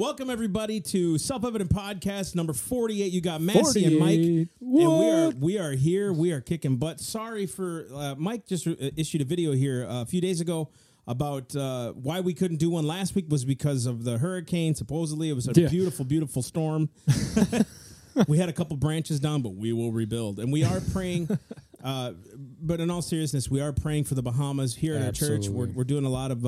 Welcome everybody to Self Evident Podcast number forty eight. You got Massey and Mike, 48. and we are we are here. We are kicking butt. Sorry for uh, Mike. Just uh, issued a video here uh, a few days ago about uh, why we couldn't do one last week was because of the hurricane. Supposedly it was a Yeah. beautiful, beautiful storm. we had a couple branches down, but we will rebuild, and we are praying. Uh, but in all seriousness, we are praying for the Bahamas here at our church. We're, we're doing a lot of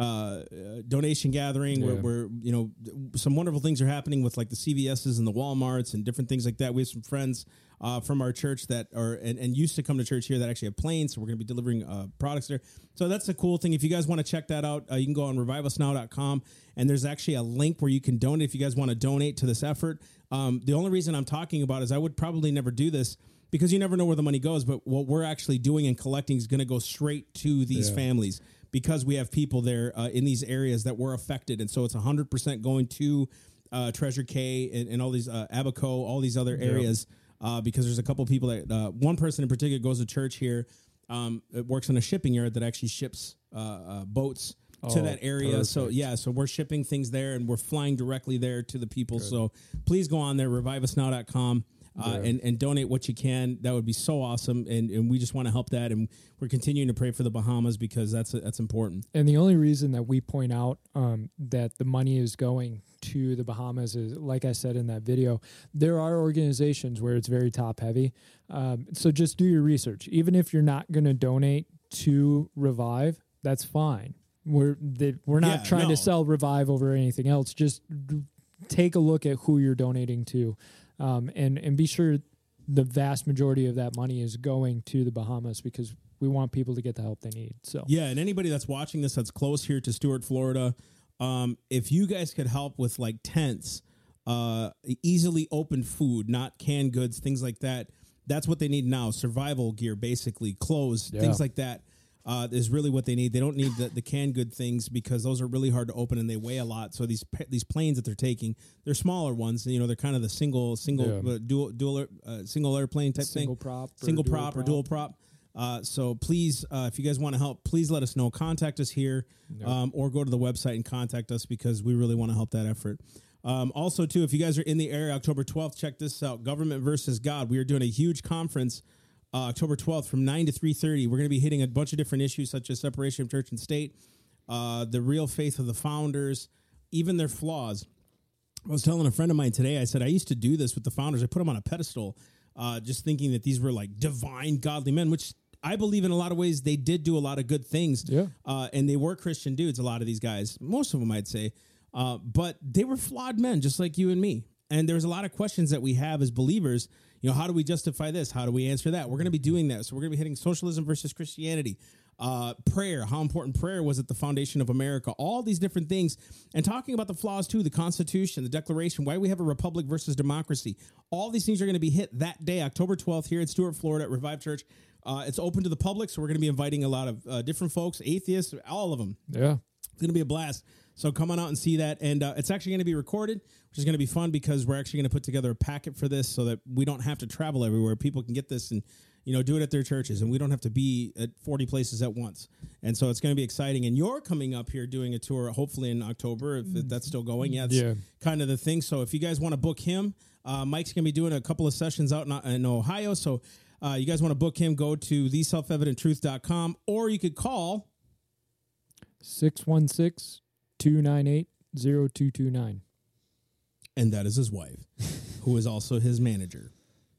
uh, uh, donation gathering. Where, Yeah. where you know some wonderful things are happening with like the CVSs and the WalMarts and different things like that. We have some friends uh, from our church that are and, and used to come to church here that actually have planes. So we're going to be delivering uh, products there. So that's a cool thing. If you guys want to check that out, uh, you can go on reviveusnow.com and there's actually a link where you can donate if you guys want to donate to this effort. Um, the only reason I'm talking about is I would probably never do this because you never know where the money goes. But what we're actually doing and collecting is going to go straight to these Yeah. families because we have people there uh, in these areas that were affected, and so it's 100 percent going to uh, Treasure Cay and, and all these uh, Abaco, all these other areas. Uh, because there's a couple people that uh, one person in particular goes to church here. Um, it works in a shipping yard that actually ships uh, boats to Oh, that area. So yeah, so we're shipping things there and we're flying directly there to the people. So please go on there, reviveusnow.com. Uh, Yeah. and, and donate what you can. That would be so awesome. And, and we just want to help that. And we're continuing to pray for the Bahamas because that's that's important. And the only reason that we point out um, that the money is going to the Bahamas is, like I said in that video, there are organizations where it's very top heavy. Um, so just do your research. Even if you're not going to donate to Revive, that's fine. We're we're not Yeah, trying no. to sell Revive over anything else. Just take a look at who you're donating to, um, and and be sure the vast majority of that money is going to the Bahamas because we want people to get the help they need. So Yeah, and anybody that's watching this that's close here to Stuart, Florida, um, if you guys could help with like tents, uh, easily open food, not canned goods, things like that. That's what they need now. Survival gear, basically, clothes, Yeah. things like that. Uh, is really what they need. They don't need the, the canned good things because those are really hard to open and they weigh a lot. So these these planes that they're taking, they're smaller ones. You know, they're kind of the single single Yeah. uh, dual dual uh, single airplane type single thing prop, single dual prop, or dual prop. Uh, so please, uh, if you guys want to help, please let us know. Contact us here, um, or go to the website and contact us because we really want to help that effort. Um, also, too, if you guys are in the area, October twelfth, check this out: Government versus God. We are doing a huge conference. Uh, October 12th from 9 to 3.30 we're going to be hitting a bunch of different issues such as separation of church and state uh, the real faith of the founders even their flaws I was telling a friend of mine today, I said, I used to do this with the founders. I put them on a pedestal, uh, just thinking that these were like divine, godly men, which I believe in a lot of ways they did do a lot of good things. Yeah. Uh, and they were Christian dudes, a lot of these guys, most of them, I'd say. Uh, but they were flawed men, just like you and me. And there's a lot of questions that we have as believers. You know, how do we justify this? How do we answer that? We're going to be doing that. So we're going to be hitting socialism versus Christianity, uh, prayer, how important prayer was at the foundation of America, all these different things, and talking about the flaws too, the Constitution, the Declaration, why we have a republic versus democracy. All these things are going to be hit that day, October 12th, here at Stuart, Florida, at Revive Church. Uh, it's open to the public, so we're going to be inviting a lot of uh, different folks, atheists, all of them. Yeah. It's going to be a blast. So come on out and see that. And uh, it's actually going to be recorded, which is going to be fun because we're actually going to put together a packet for this so that we don't have to travel everywhere. People can get this and, you know, do it at their churches and we don't have to be at 40 places at once. And so it's going to be exciting. And you're coming up here doing a tour, hopefully in October, if that's still going. Yeah, that's Yeah. kind of the thing. So if you guys want to book him, uh, Mike's going to be doing a couple of sessions out in, in Ohio. So uh, you guys want to book him, go to theselfevidenttruth.com or you could call 616 298 0229. and that is his wife, who is also his manager,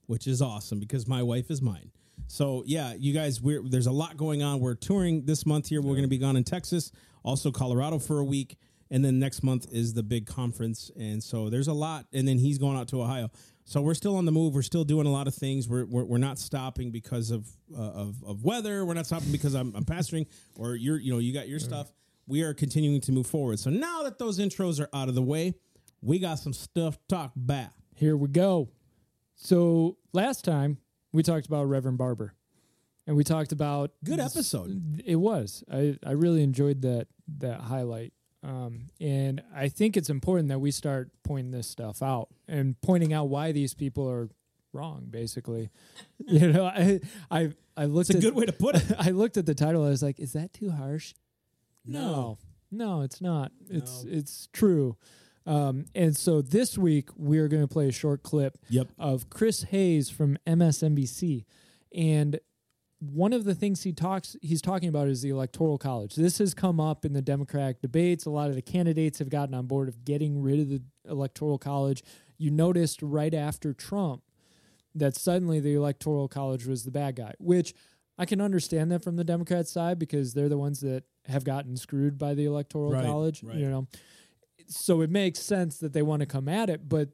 which is awesome because my wife is mine. So yeah, you guys, we're there's a lot going on. We're touring this month here. We're going to be gone in Texas, also Colorado for a week, and then next month is the big conference. And so there's a lot. And then he's going out to Ohio. So we're still on the move. We're still doing a lot of things. We're we're, we're not stopping because of uh, of of weather. We're not stopping because I'm, I'm pastoring or you're you know you got your stuff. We are continuing to move forward. So now that those intros are out of the way, we got some stuff to talk about. Here we go. So last time we talked about Reverend Barber, and we talked about Good episode. It was. I I really enjoyed that that highlight. Um, and I think it's important that we start pointing this stuff out and pointing out why these people are wrong. Basically, you know, I I I looked It's a at good way to put it. I looked at the title. I was like, is that too harsh? No. no, it's not. It's No. it's true. Um, and so this week we're going to play a short clip Yep. of Chris Hayes from MSNBC, and one of the things he talks he's talking about is the electoral college. This has come up in the Democratic debates. A lot of the candidates have gotten on board of getting rid of the electoral college. You noticed right after Trump that suddenly the electoral college was the bad guy, which I can understand that from the Democrat side because they're the ones that have gotten screwed by the electoral Right, college, right. you know. So it makes sense that they want to come at it, but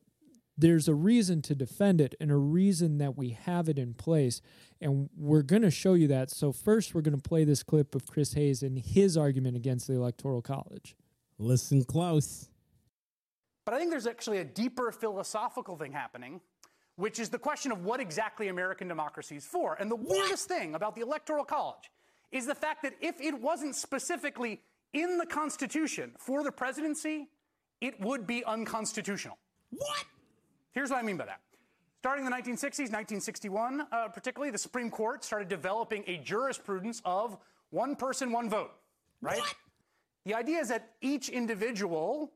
there's a reason to defend it and a reason that we have it in place. And we're going to show you that. So, first, we're going to play this clip of Chris Hayes and his argument against the Electoral College. Listen close. But I think there's actually a deeper philosophical thing happening, which is the question of what exactly American democracy is for. And the weirdest thing about the Electoral College is the fact that if it wasn't specifically in the Constitution for the presidency, it would be unconstitutional. What? Here's what I mean by that. Starting in the 1960s, 1961 uh, particularly, the Supreme Court started developing a jurisprudence of one person, one vote, right? What? The idea is that each individual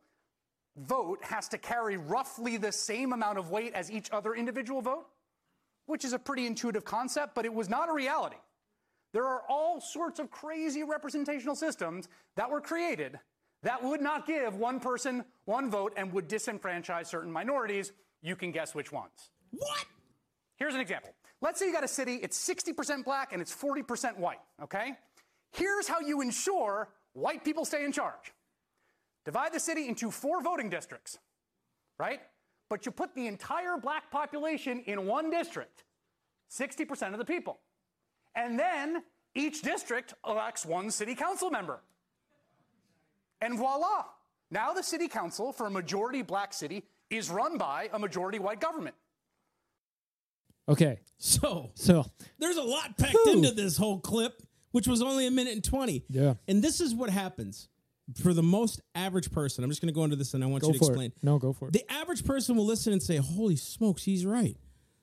vote has to carry roughly the same amount of weight as each other individual vote, which is a pretty intuitive concept, but it was not a reality. There are all sorts of crazy representational systems that were created that would not give one person one vote and would disenfranchise certain minorities. You can guess which ones. What? Here's an example. Let's say you got a city, it's 60% black and it's 40% white, okay? Here's how you ensure white people stay in charge. Divide the city into four voting districts, right? But you put the entire black population in one district, 60% of the people. And then each district elects one city council member. And voila, now the city council for a majority black city is run by a majority white government. Okay. So So, there's a lot packed Whew. into this whole clip, which was only a minute and 20. Yeah. And this is what happens for the most average person. I'm just going to go into this and I want go you to explain. it. No, go for it. The average person will listen and say, "Holy smokes, he's right."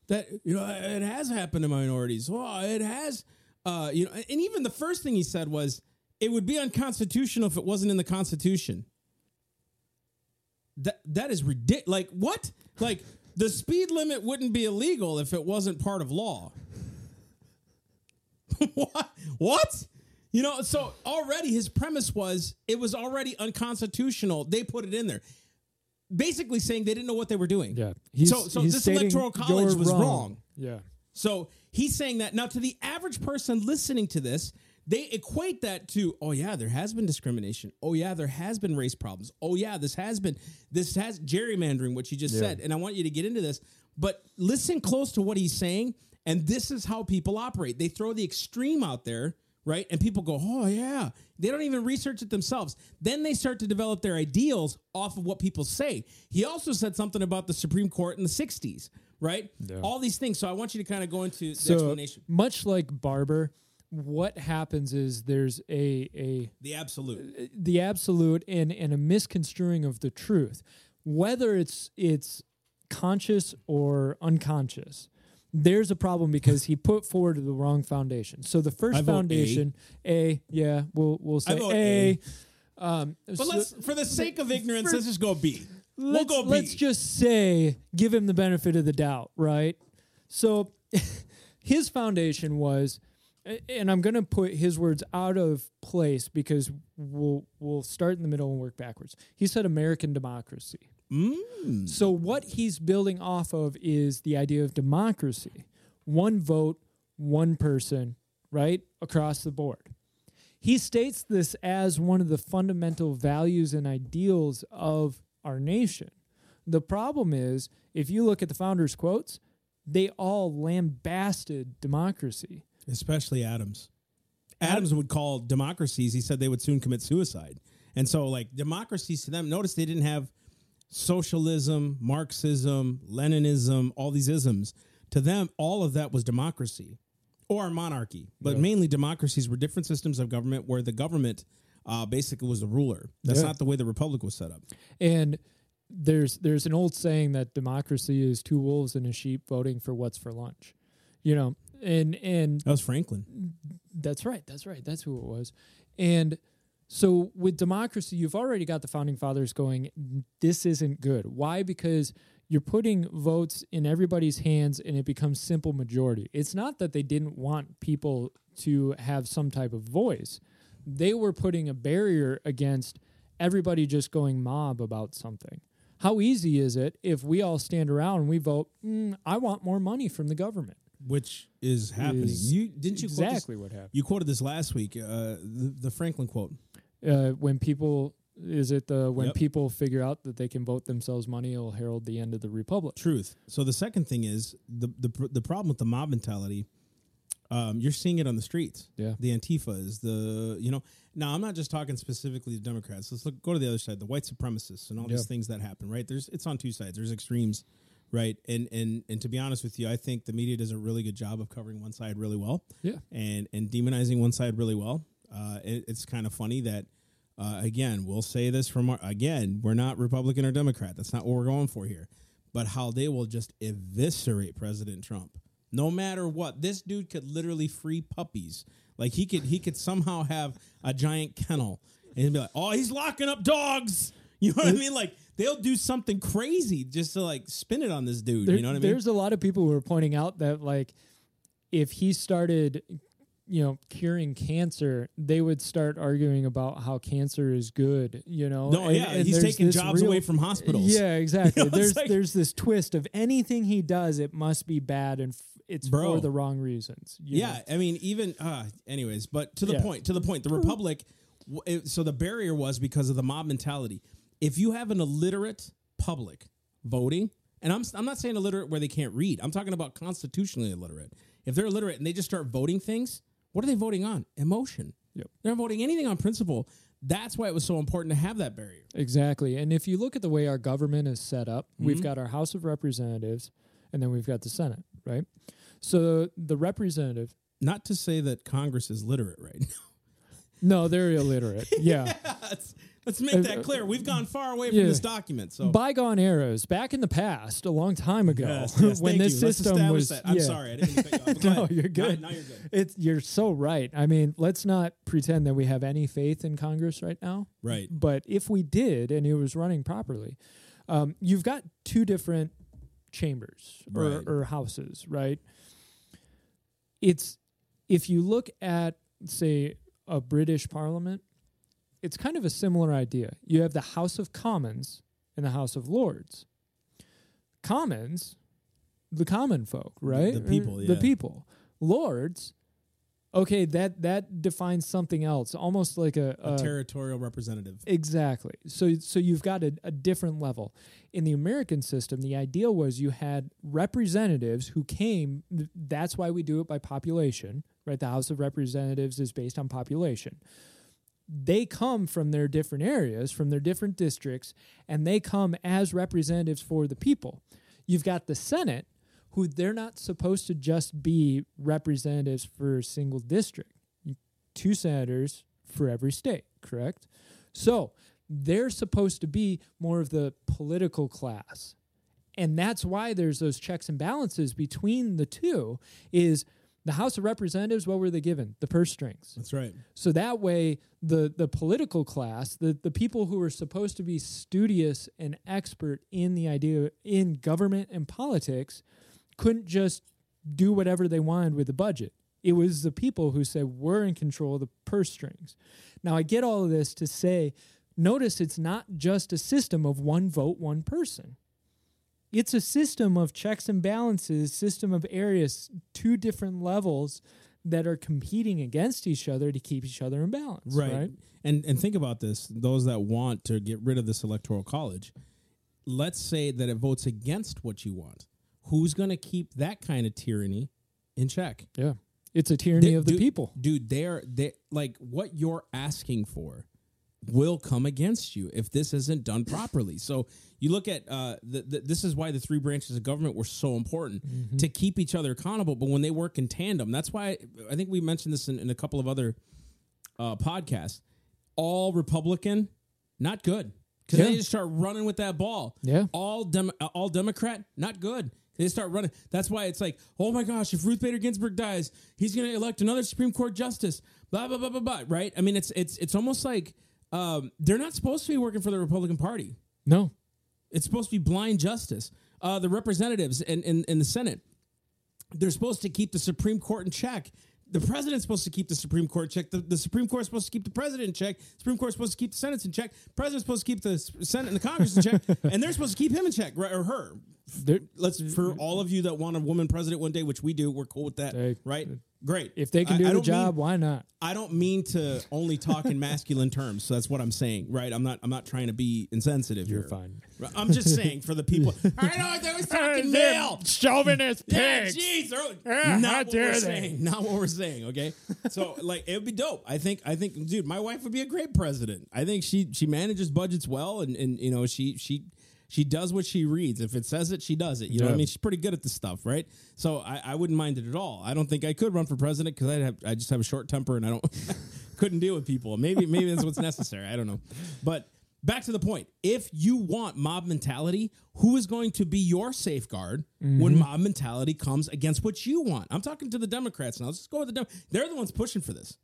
That you know, it has happened to minorities. Oh, it has. Uh, you know, and even the first thing he said was, "It would be unconstitutional if it wasn't in the Constitution." That that is ridiculous. Like what? Like the speed limit wouldn't be illegal if it wasn't part of law. what? What? You know, so already his premise was it was already unconstitutional. They put it in there. Basically saying they didn't know what they were doing. yeah. so so he's this stating electoral college you're was wrong. Yeah. So he's saying that now to the average person listening to this, they equate that to, oh yeah, there has been discrimination. Oh yeah, there has been race problems. Oh yeah, this has been this has gerrymandering, what you just Yeah. said. And I want you to get into this, but listen close to what he's saying. And this is how people operate. They throw the extreme out there, right? And people go, oh yeah. They don't even research it themselves. Then they start to develop their ideals off of what people say. He also said something about the Supreme Court in the 60s, right? All these things. So I want you to kind of go into the So, explanation. much like Barber, what happens is there's a a The absolute. Uh, the absolute and, and a misconstruing of the truth, whether it's it's conscious or unconscious. There's a problem because he put forward the wrong foundation. So the first vote A. foundation, A, yeah, we'll we'll say A. A. Um, But so- let's, for the sake of ignorance, for- let's just go B. We'll let's, go B. let's just say give him the benefit of the doubt, right? So his foundation was and I'm going to put his words out of place because we'll we'll start in the middle and work backwards. He said American democracy. Mm. So what he's building off of is the idea of democracy. One vote, one person, right? Across the board. He states this as one of the fundamental values and ideals of our nation. The problem is, if you look at the founders' quotes, they all lambasted democracy. Especially Adams. Adams would call democracies, he said they would soon commit suicide. And so, like, democracies to them, notice they didn't have socialism, Marxism, Leninism, all these isms. To them, all of that was democracy or monarchy. But mainly, democracies were different systems of government where the government uh, basically was the ruler. That's Yeah. not the way the republic was set up. And there's there's an old saying that democracy is two wolves and a sheep voting for what's for lunch. You know, and and That was Franklin. That's right. That's right. That's who it was. And So with democracy, you've already got the founding fathers going, this isn't good. Why? Because you're putting votes in everybody's hands and it becomes simple majority. It's not that they didn't want people to have some type of voice. They were putting a barrier against everybody just going mob about something. How easy is it if we all stand around and we vote, mm, I want more money from the government? which is happening. Is you didn't you quote this- exactly what happened. you quoted this last week, uh, the, the Franklin quote. Uh, when people is it the when Yep. people figure out that they can vote themselves money it'll herald the end of the republic Truth. So the second thing is the the the problem with the mob mentality. Um, you're seeing it on the streets. Yeah. The Antifa is the you know. Now I'm not just talking specifically to Democrats. Let's look go to the other side, the white supremacists and all these things that happen. Right. There's it's on two sides. There's extremes, right? And and and to be honest with you, I think the media does a really good job of covering one side really well. Yeah. And and demonizing one side really well. Uh, it, it's kind of funny that. Uh, again, we'll say this from our, again, we're not Republican or Democrat. That's not what we're going for here. But how they will just eviscerate President Trump, no matter what. This dude could literally free puppies. Like he could, he could somehow have a giant kennel and be like, "Oh, he's locking up dogs." You know what I mean? Like they'll do something crazy just to like spin it on this dude. There- you know what I mean? there's a lot of people who are pointing out that like if he started you know curing cancer they would start arguing about how cancer is good you know No, yeah, he's taking jobs away from hospitals. yeah exactly You know, there's like- there's this twist of anything he does it must be bad and f- it's Bro. for the wrong reasons Yeah, know? I mean, even uh, anyways, but to the Yeah. point, to the point, the Republic. it- So the barrier was because of the mob mentality. If you have an illiterate public voting, and I'm I'm not saying illiterate where they can't read. I'm talking about constitutionally illiterate. If they're illiterate and they just start voting things, what are they voting on? Emotion. Yep. They're not voting anything on principle. That's why it was so important to have that barrier. Exactly. And if you look at the way our government is set up, Mm-hmm. we've got our House of Representatives and then we've got the Senate, right? So the representative, Not to say that Congress is literate right now. no, they're illiterate. Yeah. Let's make that clear. We've gone far away from Yeah. this document. So Bygone eras, back in the past, a long time ago, Yes, yes, when this you. System was. that. I'm yeah. sorry, I didn't you off. no, you're good. Now, now you're good. It's you're so right. I mean, let's not pretend that we have any faith in Congress right now. Right. But if we did and it was running properly, um, you've got two different chambers or, Right. or houses, right? It's if you look at say a British Parliament, it's kind of a similar idea. You have the House of Commons and the House of Lords. Commons, the common folk, right? the people, The people. Lords, okay, that that defines something else, almost like a, A a territorial representative. Exactly. So so you've got a, a different level. In the American system, the idea was you had representatives who came. That's why we do it by population, right? The House of Representatives is based on population. They come from their different areas, from their different districts, and they come as representatives for the people. You've got the Senate, who they're not supposed to just be representatives for a single district. Two senators for every state, correct? So they're supposed to be more of the political class. And that's why there's those checks and balances between the two is the House of Representatives, what were they given? The purse strings. That's right. So that way, the the political class, the the people who are supposed to be studious and expert in the idea in government and politics, couldn't just do whatever they wanted with the budget. It was the people who said we're in control of the purse strings. Now I get all of this to say, notice it's not just a system of one vote, one person. It's a system of checks and balances, system of areas, two different levels that are competing against each other to keep each other in balance. Right. Right. And and think about this: those that want to get rid of this electoral college, let's say that it votes against what you want. Who's going to keep that kind of tyranny in check? Yeah. It's a tyranny They- of the dude- people. dude. They're they like what you're asking for will come against you if this isn't done properly. So you look at uh, the, the, this is why the three branches of government were so important Mm-hmm. to keep each other accountable. But when they work in tandem, that's why I think we mentioned this in, in a couple of other uh, podcasts. All Republican, not good because Yeah. they just start running with that ball. Yeah. All dem- uh, all Democrat, not good They start running. That's why it's like, oh my gosh, if Ruth Bader Ginsburg dies, he's going to elect another Supreme Court justice. Blah blah blah blah blah. Right? I mean, it's it's it's almost like um, they're not supposed to be working for the Republican Party. No. It's supposed to be blind justice. Uh, the representatives in, in, in the Senate, they're supposed to keep the Supreme Court in check. The president's supposed to keep the Supreme Court in check. The, the Supreme Court is supposed to keep the president in check. Supreme Court is supposed to keep the Senate in check. President's supposed to keep the Senate and the Congress in check, and they're supposed to keep him in check, right, or her. They're- Let's for all of you that want a woman president one day, which we do, we're cool with that, Hey, right? Great. If they can do I the don't job, mean- why not? I don't mean to only talk in masculine terms, so that's what I'm saying, right? I'm not. I'm not trying to be insensitive. You're here. fine. I'm just saying for the people. I know they was talking male. Chauvinist Yeah, jeez, they're- Ah, not what we're they. saying. Not what we're saying. Okay, so like it would be dope. I think. I think, dude, my wife would be a great president. I think she she manages budgets well, and and you know she she she does what she reads. If it says it, she does it. You know what I mean? She's pretty good at this stuff, right? So I, I wouldn't mind it at all. I don't think I could run for president because I have I just have a short temper and I don't couldn't deal with people. Maybe maybe that's what's necessary. I don't know, but. Back to the point. If you want mob mentality, who is going to be your safeguard when mm-hmm. mob mentality comes against what you want? I'm talking to the Democrats now. Let's just go with the Dem- They're the ones pushing for this.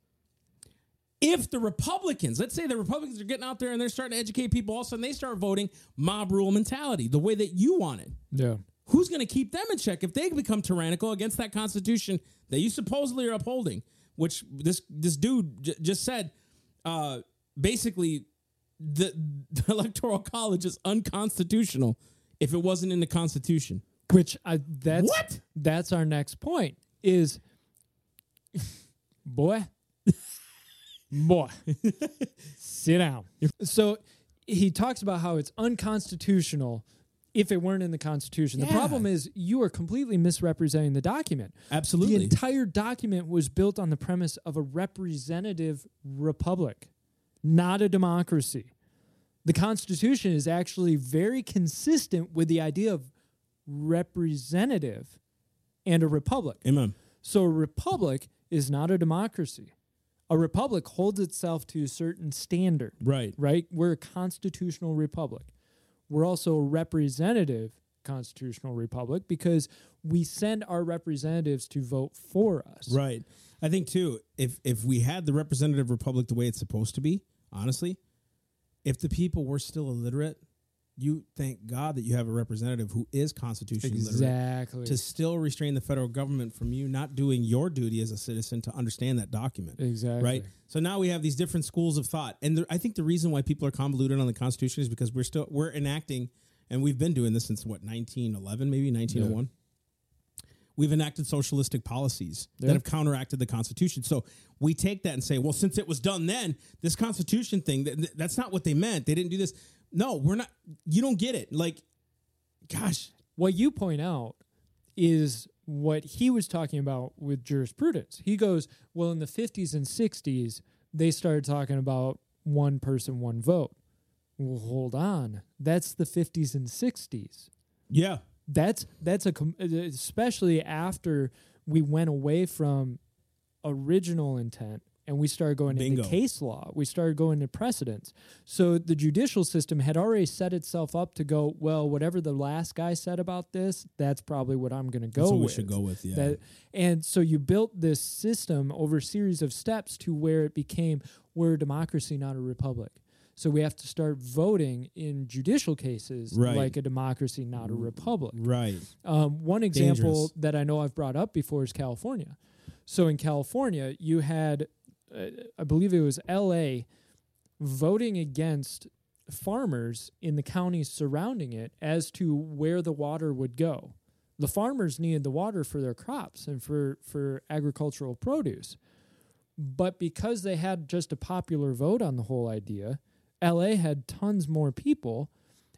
If the Republicans, let's say the Republicans are getting out there and they're starting to educate people, all of a sudden they start voting mob rule mentality the way that you want it. Yeah. Who's going to keep them in check if they become tyrannical against that Constitution that you supposedly are upholding? Which this this dude j- just said, uh, basically, the, the Electoral College is unconstitutional if it wasn't in the Constitution. Which I that's What? that's our next point is boy boy sit down. So he talks about how it's unconstitutional if it weren't in the Constitution. The problem is you are completely misrepresenting the document. Absolutely. The entire document was built on the premise of a representative republic, not a democracy. The Constitution is actually very consistent with the idea of representative and a republic. Amen. So a republic is not a democracy. A republic holds itself to a certain standard, Right. right? We're a constitutional republic. We're also a representative constitutional republic because we send our representatives to vote for us. Right. I think too, if if we had the representative republic the way it's supposed to be, honestly, if the people were still illiterate, you thank God that you have a representative who is constitutionally literate Exactly. to still restrain the federal government from you not doing your duty as a citizen to understand that document. exactly. Right. So now we have these different schools of thought, and the, I think the reason why people are convoluted on the Constitution is because we're still we're enacting, and we've been doing this since what 1911, maybe 1901. We've enacted socialistic policies Yeah. that have counteracted the Constitution. So we take that and say, well, since it was done then, this Constitution thing, th- th- that's not what they meant. They didn't do this. No, we're not. You don't get it. Like, gosh, What you point out is what he was talking about with jurisprudence. He goes, well, in the 50s and 60s, they started talking about one person, one vote. Well, hold on. That's the 50s and 60s. yeah, That's that's a especially after we went away from original intent and we started going Bingo. into case law. We started going to precedents. So the judicial system had already set itself up to go, well, whatever the last guy said about this, that's probably what I'm going to go what we should go with. Yeah, That, and so you built this system over a series of steps to where it became we're a democracy, not a republic. So we have to start voting in judicial cases Right. like a democracy, not a republic. right. Um, one example Dangerous. that I know I've brought up before is California. So in California, you had, Uh, I believe it was L.A. voting against farmers in the counties surrounding it as to where the water would go. The farmers needed the water for their crops and for, for agricultural produce. But because they had just a popular vote on the whole idea, LA had tons more people,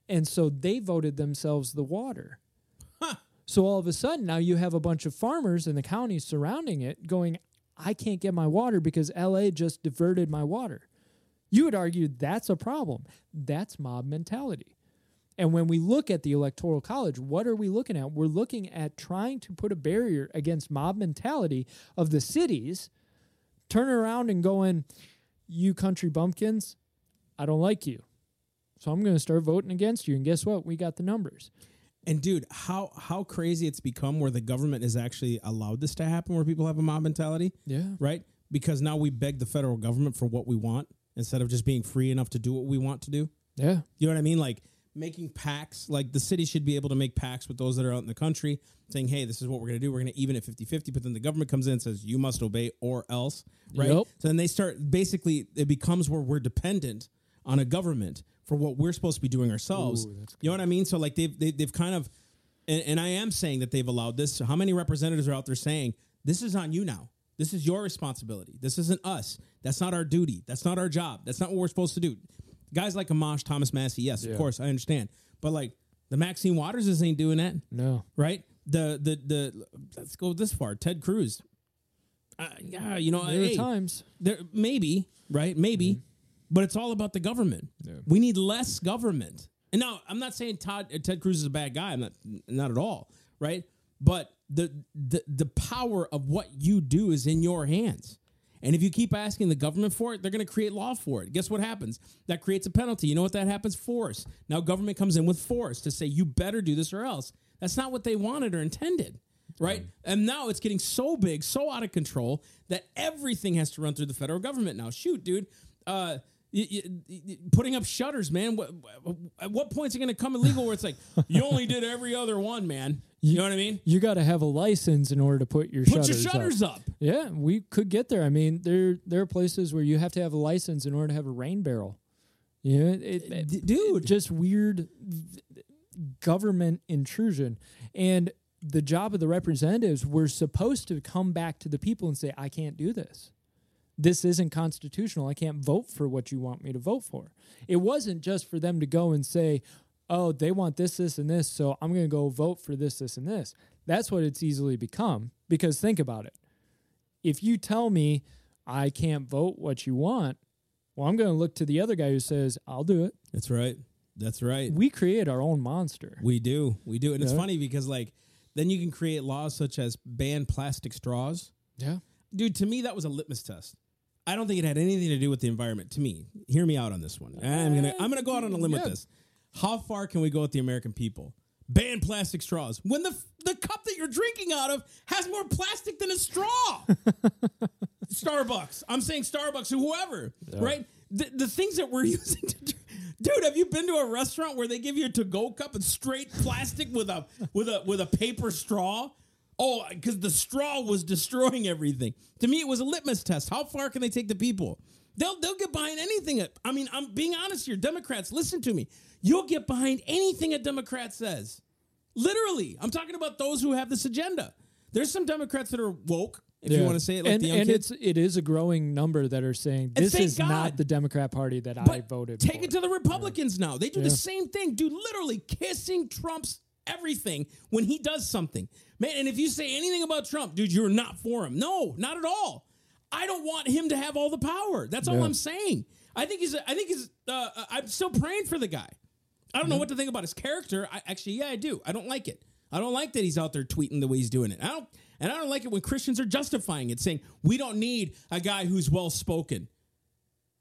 and so they voted themselves the water. So all of a sudden, now you have a bunch of farmers in the counties surrounding it going, I can't get my water because LA just diverted my water. You would argue that's a problem. That's mob mentality. And when we look at the Electoral College, what are we looking at? We're looking at trying to put a barrier against mob mentality of the cities, turn around and going, You country bumpkins, I don't like you. So I'm going to start voting against you. And guess what? We got the numbers. And dude, how how crazy it's become where the government has actually allowed this to happen, where people have a mob mentality, Yeah. right? Because now we beg the federal government for what we want instead of just being free enough to do what we want to do. Yeah. You know what I mean? Like making packs, like the city should be able to make packs with those that are out in the country saying, hey, this is what we're going to do. We're going to even it 50 50. But then the government comes in and says, you must obey or else, right? Yep. So then they start basically, it becomes where we're dependent on a government for what we're supposed to be doing ourselves. Ooh, you know what I mean? So like they've, they, they've kind of, and, and I am saying that they've allowed this. So how many representatives are out there saying, this is on you now? This is your responsibility. This isn't us. That's not our duty. That's not our job. That's not what we're supposed to do. Guys like Amash, Thomas Massie, yes, Yeah. of course, I understand. But like the Maxine Waters ain't doing that, No. right? The the the let's go this far. Ted Cruz. Uh, yeah, you know, There hey, times. there maybe right maybe but it's all about the government. Yeah. we need less government. And now i'm not saying todd uh, ted cruz is a bad guy. I'm not not at all right? But the the the power of what you do is in your hands. And if you keep asking the government for it they're going to create law for it. Guess what happens? That creates a penalty. You know what that happens? Force. Now government comes in with force to say you better do this or else. That's not what they wanted or intended right? And now it's getting so big, so out of control that everything has to run through the federal government. Now. Shoot, dude. Uh, putting up shutters, man. What, at what point is it going to come illegal where it's like you only did every other one, man? You know what I mean? You got to have a license in order to put your Put shutters your shutters up. up. Yeah, we could get there. I mean, there there are places where you have to have a license in order to have a rain barrel. Yeah, it, it- dude. just weird government intrusion. And the job of the representatives were supposed to come back to the people and say, I can't do this. This isn't constitutional. I can't vote for what you want me to vote for. It wasn't just for them to go and say, oh, they want this, this, and this, so I'm going to go vote for this, this, and this. That's what it's easily become. Because think about it. If you tell me I can't vote what you want, well, I'm going to look to the other guy who says, I'll do it. That's right. That's right. We create our own monster. We do. We do. And it's funny because, like, then you can create laws such as ban plastic straws. Yeah. dude to me that was a litmus test i don't think it had anything to do with the environment to me. Hear me out on this one. I'm gonna i'm gonna go out on a limb with this. How far can we go with the american people? Ban plastic straws. When the the cup that you're drinking out of has more plastic than a straw. Starbucks. I'm saying starbucks or whoever right? The, the things that we're using to drink. Dude, have you been to a restaurant where they give you a to-go cup and straight plastic with a with a with a paper straw? Oh, because the straw was destroying everything. To me, it was a litmus test. How far can they take the people? They'll they'll get behind anything. I mean, I'm being honest here. Democrats, listen to me. You'll get behind anything a Democrat says. Literally, I'm talking about those who have this agenda. There's some Democrats that are woke, if you want to say it like and, the and it's it is a growing number that are saying this is God. not the Democrat Party that I voted Take for. it to the Republicans now. They do the same thing, dude. Literally kissing Trump's everything when he does something, man. And if you say anything about Trump, dude, you're not for him. No, not at all. I don't want him to have all the power. That's all Yeah. I'm saying. I think he's. I think he's. Uh, I'm still praying for the guy. I don't know what to think about his character. I actually, yeah, I do. I don't like it. I don't like that he's out there tweeting the way he's doing it. I don't, and I don't like it when Christians are justifying it, saying we don't need a guy who's well spoken.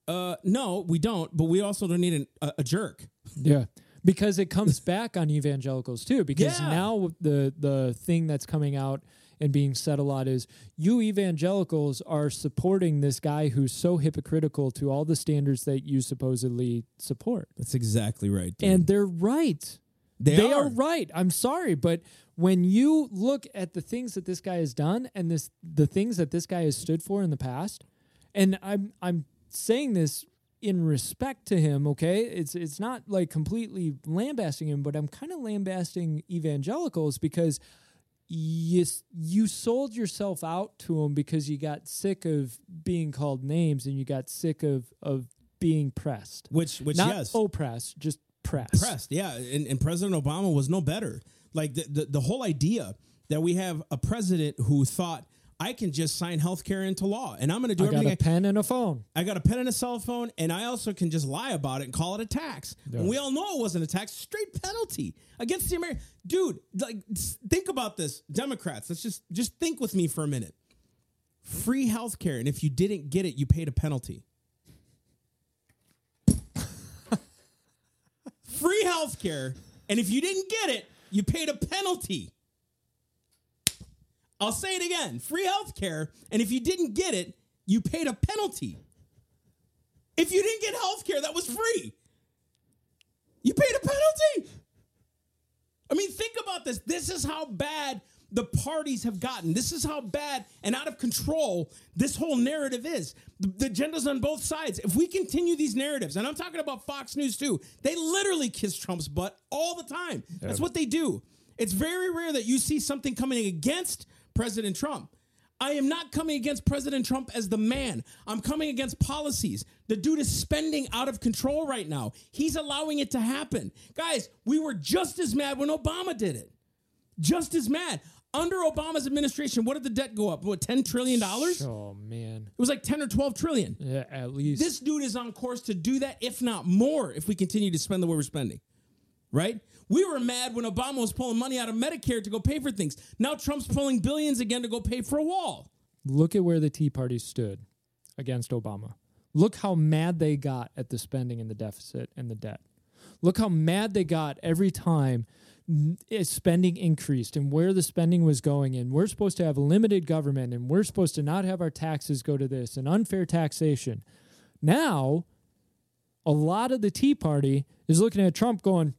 Uh, no, we don't. But we also don't need an, a, a jerk. Yeah. Because it comes back on evangelicals too. Because Yeah. now the the thing that's coming out and being said a lot is you evangelicals are supporting this guy who's so hypocritical to all the standards that you supposedly support. That's exactly right. dude. And they're right. they, are. are. right. I'm sorry, but when you look at the things that this guy has done and this the things that this guy has stood for in the past, and I'm I'm saying this in respect to him, okay? It's it's not like completely lambasting him, but I'm kind of lambasting evangelicals because you you sold yourself out to him because you got sick of being called names and you got sick of of being pressed. Which, which, Not yes, oppressed, just pressed. pressed. Yeah, and, and President Obama was no better. Like the, the the whole idea that we have a president who thought I can just sign healthcare into law, and I'm going to do I got everything. a pen and a phone. I got a pen and a cell phone, and I also can just lie about it and call it a tax. And we all know it wasn't a tax; straight penalty against the American dude. Like, think about this, Democrats. Let's just just think with me for a minute. Free health care, and if you didn't get it, you paid a penalty. Free health care, and if you didn't get it, You paid a penalty. I'll say it again free health care. And if you didn't get it, you paid a penalty. If you didn't get health care, that was free. You paid a penalty. I mean, think about this. This is how bad the parties have gotten. This is how bad and out of control this whole narrative is. The, the agenda's on both sides. If we continue these narratives, and I'm talking about Fox News too, they literally kiss Trump's butt all the time. That's what they do. It's very rare that you see something coming against President Trump. I am not coming against President Trump as the man. I'm coming against policies. The dude is spending out of control right now. He's allowing it to happen. Guys, we were just as mad when Obama did it. Just as mad. Under Obama's administration, what did the debt go up? What, $10 trillion? Oh man, It was like 10 or 12 trillion. yeah, at least This dude is on course to do that, if not more, if we continue to spend the way we're spending. Right? We were mad when Obama was pulling money out of Medicare to go pay for things. Now Trump's pulling billions again to go pay for a wall. look at where the Tea Party stood against Obama. Look how mad they got at the spending and the deficit and the debt. Look how mad they got every time eh, spending increased and where the spending was going. And we're supposed to have limited government and we're supposed to not have our taxes go to this and unfair taxation. Now, a lot of the Tea Party is looking at Trump going,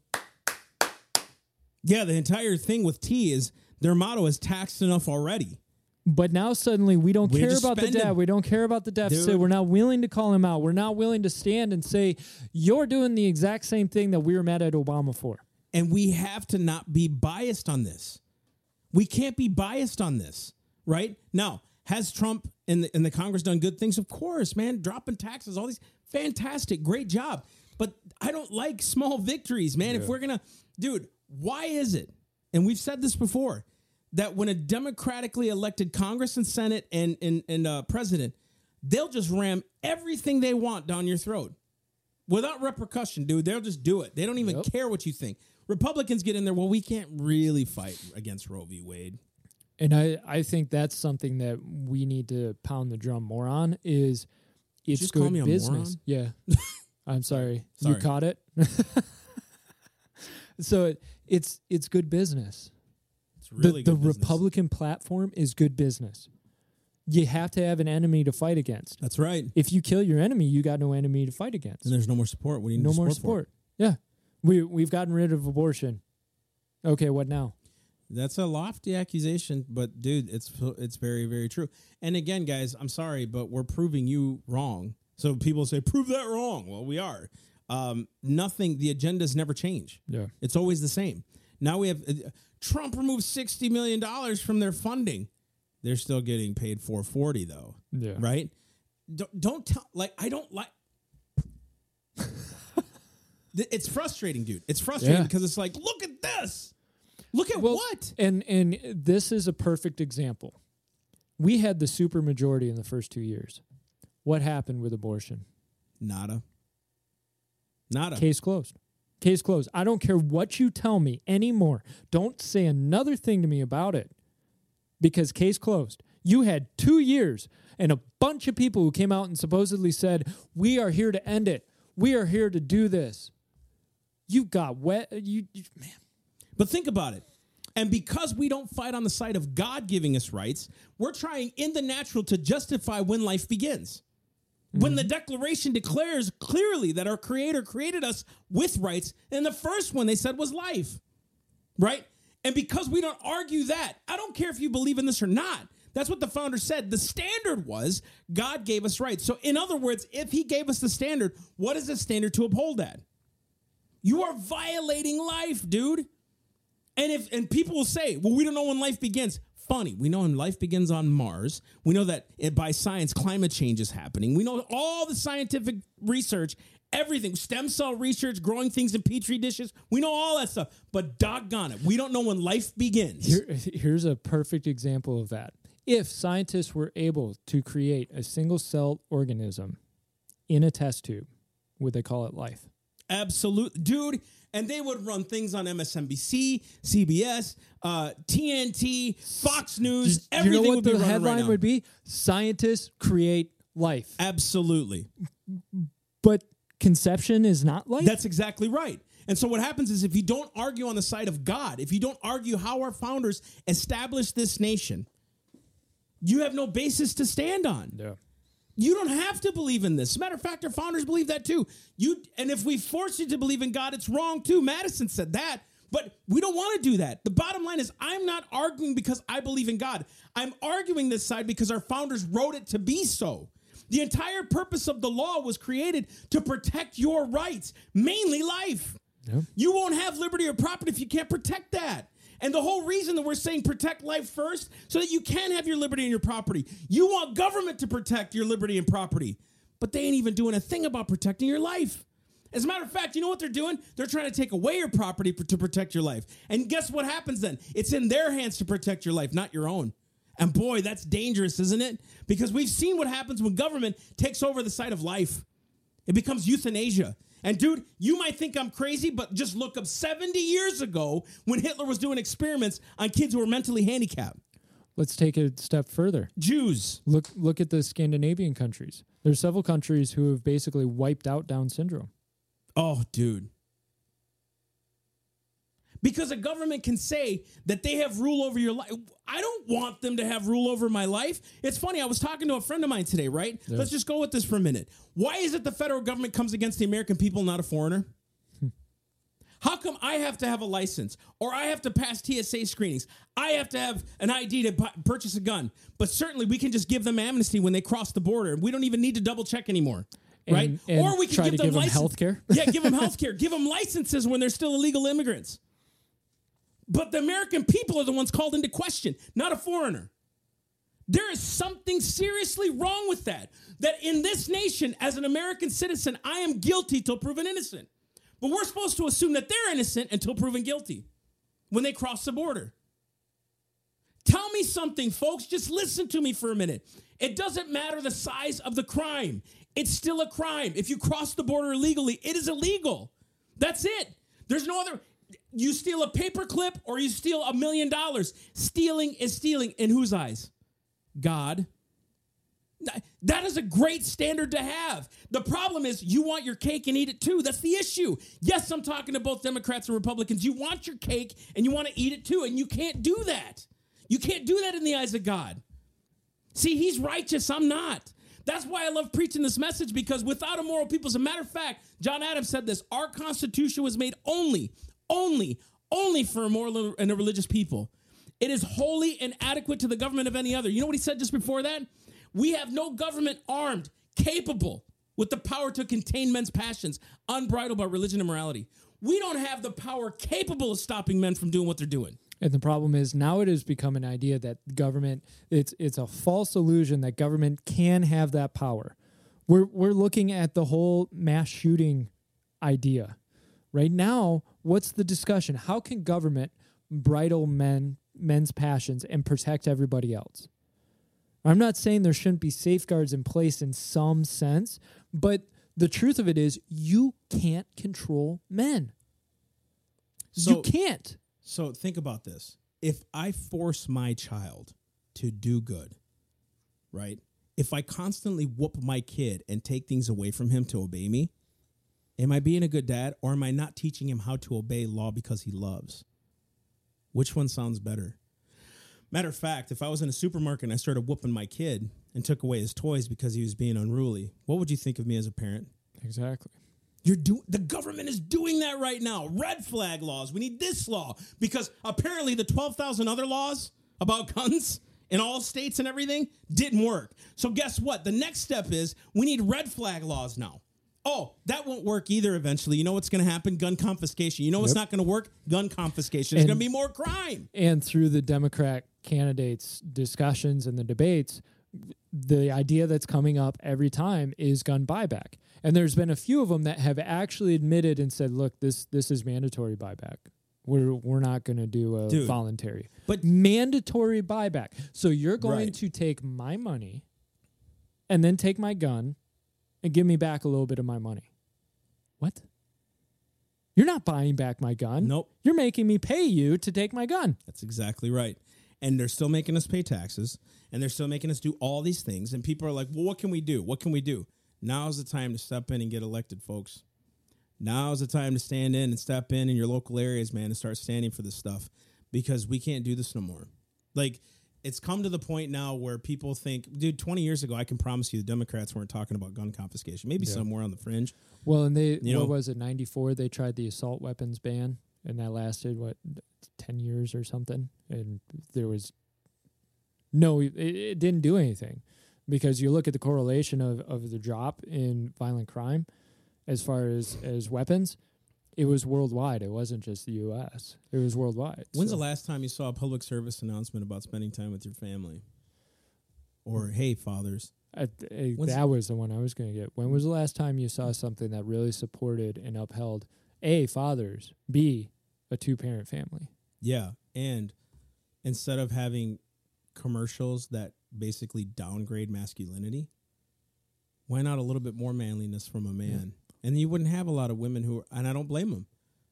Yeah, the entire thing with T is their motto is taxed enough already. But now suddenly we don't We're care about the debt. We don't care about the deficit. Dude. We're not willing to call him out. We're not willing to stand and say, you're doing the exact same thing that we were mad at Obama for. And we have to not be biased on this. We can't be biased on this, right? Now, has Trump and the, and the Congress done good things? Of course, man. Dropping taxes, all these fantastic, great job. But I don't like small victories, man. If we're gonna, dude, why is it? And we've said this before that when a democratically elected Congress and Senate and and, and uh, president, they'll just ram everything they want down your throat without repercussion, dude. They'll just do it. They don't even Yep. care what you think. Republicans get in there. Well, we can't really fight against Roe v. Wade. And I, I think that's something that we need to pound the drum more on is it's just good call me a business. moron? Yeah. I'm sorry. You caught it. so it, it's it's good business. It's The, really the good business. Republican platform is good business. You have to have an enemy to fight against. That's right. If you kill your enemy, you got no enemy to fight against. And there's no more support. What do you need no to more support? for? support. Yeah. We we've gotten rid of abortion. Okay, what now? That's a lofty accusation, but dude, it's it's very very true. And again, guys, I'm sorry, but we're proving you wrong. So people say prove that wrong. Well, we are. Um, nothing. The agendas never change. Yeah. It's always the same. Now we have uh, Trump removed sixty million dollars from their funding. They're still getting paid four forty though. Yeah. Right. Don't, don't tell. Like I don't like. It's frustrating, dude. It's frustrating Yeah. because it's like, look at this. Look at Well, what? And and this is a perfect example. We had the super majority in the first two years. What happened with abortion? Nada. Nada. Case closed. Case closed. I don't care what you tell me anymore. Don't say another thing to me about it. Because case closed. You had two years and a bunch of people who came out and supposedly said, We are here to end it. We are here to do this. You got wet. You, you man. But think about it. And because we don't fight on the side of God giving us rights, we're trying in the natural to justify when life begins. When mm-hmm. the Declaration declares clearly that our Creator created us with rights, and the first one they said was life, right? And because we don't argue that, I don't care if you believe in this or not. That's what the founder said. The standard was God gave us rights. So, in other words, if He gave us the standard, what is the standard to uphold that? You are violating life, dude. And if and people will say, "Well, we don't know when life begins." Funny, we know when life begins on Mars. We know that it, by science, climate change is happening. We know all the scientific research, everything, stem cell research, growing things in petri dishes. We know all that stuff. But doggone it, we don't know when life begins. Here, here's a perfect example of that. If scientists were able to create a single cell organism in a test tube, would they call it life? Absolutely. dude. And they would run things on MSNBC, CBS, uh, TNT, Fox News. you Everything know what would be the running headline right now. would be? Scientists create life, Absolutely. but conception is not life. That's exactly right. And so what happens is if you don't argue on the side of God, if you don't argue how our founders established this nation, you have no basis to stand on. Yeah. You don't have to believe in this. As a matter of fact, our founders believe that too. You and if we force you to believe in God, it's wrong too. Madison said that, but we don't want to do that. The bottom line is I'm not arguing because I believe in God. I'm arguing this side because our founders wrote it to be so. The entire purpose of the law was created to protect your rights, mainly life. Yeah. You won't have liberty or property if you can't protect that. And the whole reason that we're saying protect life first, so that you can have your liberty and your property. You want government to protect your liberty and property, but they ain't even doing a thing about protecting your life. As a matter of fact, you know what they're doing? They're trying to take away your property to protect your life. And guess what happens then? It's in their hands to protect your life, not your own. And boy, that's dangerous, isn't it? Because we've seen what happens when government takes over the side of life. It becomes euthanasia. And dude, you might think I'm crazy, but just look up 70 years ago when Hitler was doing experiments on kids who were mentally handicapped. Let's take it a step further. Jews. Look look at the Scandinavian countries. There's several countries who have basically wiped out Down syndrome. Oh, dude. Because a government can say that they have rule over your life. I don't want them to have rule over my life. It's funny. I was talking to a friend of mine today, right? Let's just go with this for a minute. Why is it the federal government comes against the American people, not a foreigner? Hmm. How come I have to have a license or I have to pass TSA screenings? I have to have an ID to pu- purchase a gun. But certainly we can just give them amnesty when they cross the border. We don't even need to double check anymore. right? And- and or we can try give to them give them license- healthcare? yeah, give them health care. Give them licenses when they're still illegal immigrants. But the American people are the ones called into question, not a foreigner. There is something seriously wrong with that. That in this nation, as an American citizen, I am guilty till proven innocent. But we're supposed to assume that they're innocent until proven guilty when they cross the border. Tell me something, folks. Just listen to me for a minute. It doesn't matter the size of the crime, it's still a crime. If you cross the border illegally, it is illegal. That's it. There's no other. You steal a paperclip or you steal a million dollars. Stealing is stealing in whose eyes? God. That is a great standard to have. The problem is you want your cake and eat it too. That's the issue. Yes, I'm talking to both Democrats and Republicans. You want your cake and you want to eat it too, and you can't do that. You can't do that in the eyes of God. See, He's righteous, I'm not. That's why I love preaching this message because without a moral people, as a matter of fact, John Adams said this our Constitution was made only, only, only for a moral and a religious people. It is wholly inadequate to the government of any other. You know what he said just before that? We have no government armed, capable with the power to contain men's passions, unbridled by religion and morality. We don't have the power capable of stopping men from doing what they're doing. And the problem is now it has become an idea that government it's it's a false illusion that government can have that power. We're we're looking at the whole mass shooting idea. Right now, what's the discussion? How can government bridle men men's passions and protect everybody else? I'm not saying there shouldn't be safeguards in place in some sense, but the truth of it is you can't control men. So, you can't. So think about this. If I force my child to do good, right? If I constantly whoop my kid and take things away from him to obey me, am I being a good dad or am I not teaching him how to obey law because he loves? Which one sounds better? Matter of fact, if I was in a supermarket and I started whooping my kid and took away his toys because he was being unruly, what would you think of me as a parent? Exactly. You're doing the government is doing that right now. Red flag laws. We need this law because apparently the 12,000 other laws about guns in all states and everything didn't work. So guess what? The next step is we need red flag laws now. Oh, that won't work either eventually. You know what's going to happen? Gun confiscation. You know what's Yep. not going to work? Gun confiscation. There's going to be more crime. and through the Democrat candidates' discussions and the debates, the idea that's coming up every time is gun buyback. And there's been a few of them that have actually admitted and said, "Look, this this is mandatory buyback. We're we're not going to do a Dude. voluntary, But- mandatory buyback. So you're going Right. to take my money, and then take my gun, and give me back a little bit of my money. What? You're not buying back my gun. Nope. You're making me pay you to take my gun. That's exactly right. And they're still making us pay taxes and they're still making us do all these things. And people are like, well, what can we do? What can we do? Now's the time to step in and get elected, folks. Now's the time to stand in and step in in your local areas, man, and start standing for this stuff because we can't do this no more. Like it's come to the point now where people think, dude, 20 years ago, I can promise you the Democrats weren't talking about gun confiscation. Maybe Yeah. somewhere on the fringe. Well, and they You what know- was it? Ninety four. They tried the assault weapons ban, and that lasted what ten years or something. And there was no, it, it didn't do anything because you look at the correlation of of the drop in violent crime as far as as weapons. It was worldwide. It wasn't just the U.S. It was worldwide. When's So- the last time you saw a public service announcement about spending time with your family? Or, hey, fathers, I, I- eh, When's- that was the one I was going to get. When was the last time you saw something that really supported and upheld a fathers, b a two parent family? Yeah, and instead of having commercials that basically downgrade masculinity, why not a little bit more manliness from a man? And you wouldn't have a lot of women who, are, and I don't blame them.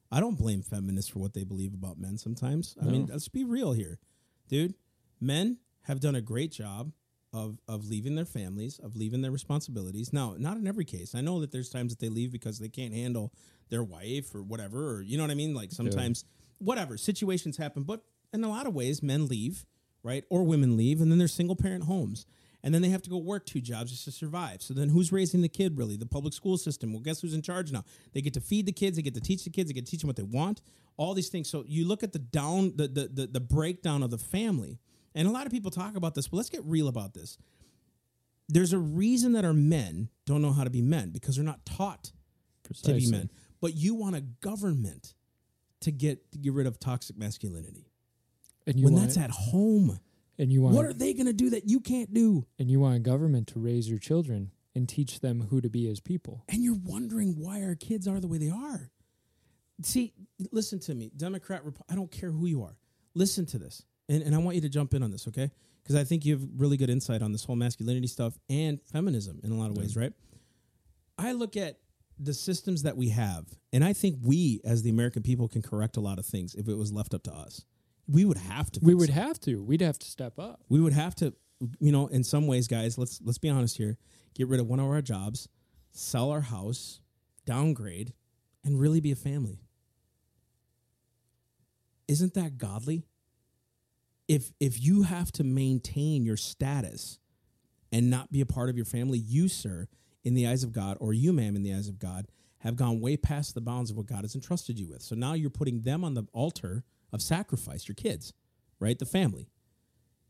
I don't blame feminists for what they believe about men sometimes. I mean, let's be real here, dude. Men have done a great job of of leaving their families, of leaving their responsibilities. Now, not in every case. I know that there's times that they leave because they can't handle their wife or whatever, or you know what I mean. Like sometimes, whatever situations happen, but in a lot of ways, men leave, right, or women leave, and then they're single parent homes. And then they have to go work two jobs just to survive. So then who's raising the kid really? The public school system. Well, guess who's in charge now? They get to feed the kids, they get to teach the kids, they get to teach them what they want, all these things. So you look at the down the the the, the breakdown of the family. And a lot of people talk about this, but let's get real about this. There's a reason that our men don't know how to be men because they're not taught to be men. But you want a government to get to get rid of toxic masculinity. And you when that's at home, and you want what are they going to do that you can't do? and you want a government to raise your children and teach them who to be as people. and you're wondering why our kids are the way they are. See, listen to me, Democrat, Rep- I don't care who you are. Listen to this, and, and I want you to jump in on this, okay? Because I think you have really good insight on this whole masculinity stuff and feminism in a lot of ways, right? I look at the systems that we have, and I think we, as the American people, can correct a lot of things if it was left up to us. We would have to. We would it have to. We'd have to step up. we would have to you know in some ways guys let's let's be honest here get rid of one of our jobs sell our house downgrade and really be a family isn't that godly if if you have to maintain your status and not be a part of your family you sir in the eyes of god or you ma'am in the eyes of god have gone way past the bounds of what god has entrusted you with so now you're putting them on the altar of sacrifice your kids right the family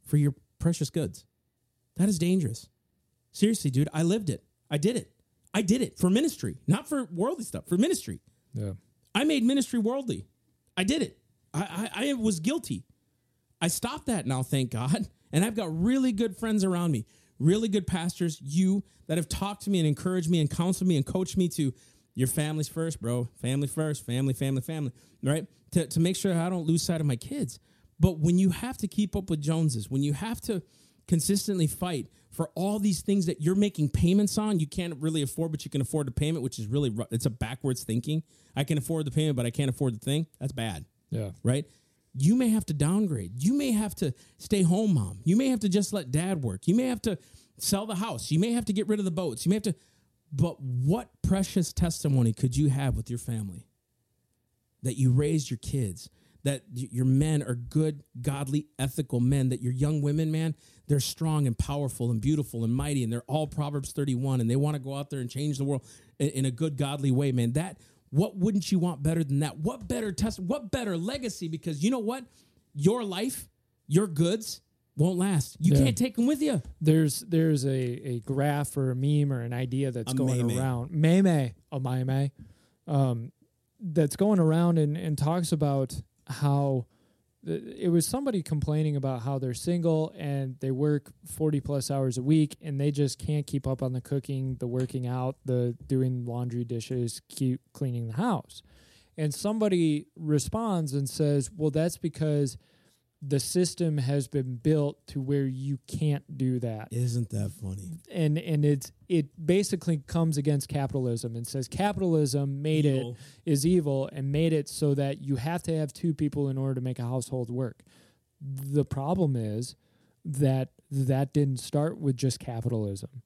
for your precious goods. That is dangerous. Seriously, dude, I lived it. I did it. I did it for ministry, not for worldly stuff, for ministry. Yeah. I made ministry worldly. I did it. I, I, I was guilty. I stopped that now, thank God. And I've got really good friends around me, really good pastors, you that have talked to me and encouraged me and counseled me and coached me to your family's first, bro. Family first, family, family, family, right? To, to make sure I don't lose sight of my kids. But when you have to keep up with Joneses, when you have to consistently fight for all these things that you're making payments on, you can't really afford, but you can afford the payment, which is really, it's a backwards thinking. I can afford the payment, but I can't afford the thing. That's bad Yeah. right? You may have to downgrade. You may have to stay home, mom. You may have to just let dad work. You may have to sell the house. You may have to get rid of the boats. You may have to. But what precious testimony could you have with your family? That you raised your kids, that your men are good, godly, ethical men, that your young women, man, they're strong and powerful and beautiful and mighty, and they're all Proverbs 31, and they want to go out there and change the world in, a good, godly way, man. That what wouldn't you want better than that? What better test? What better legacy? Because you know what, your life, your goods won't last. You Yeah. can't take them with you. There's there's a, a graph or a meme or an idea that's A going meme. around. Meme, a meme, um, that's going around and, and talks about how it was somebody complaining about how they're single and they work 40 plus hours a week and they just can't keep up on the cooking, the working out, the doing laundry, dishes, keep cleaning the house. And somebody responds and says, "Well, that's because the system has been built to where you can't do that." Isn't that funny? and and it's it basically comes against capitalism and says capitalism made Evil. it is evil and made it so that you have to have two people in order to make a household work. The problem is that that didn't start with just capitalism.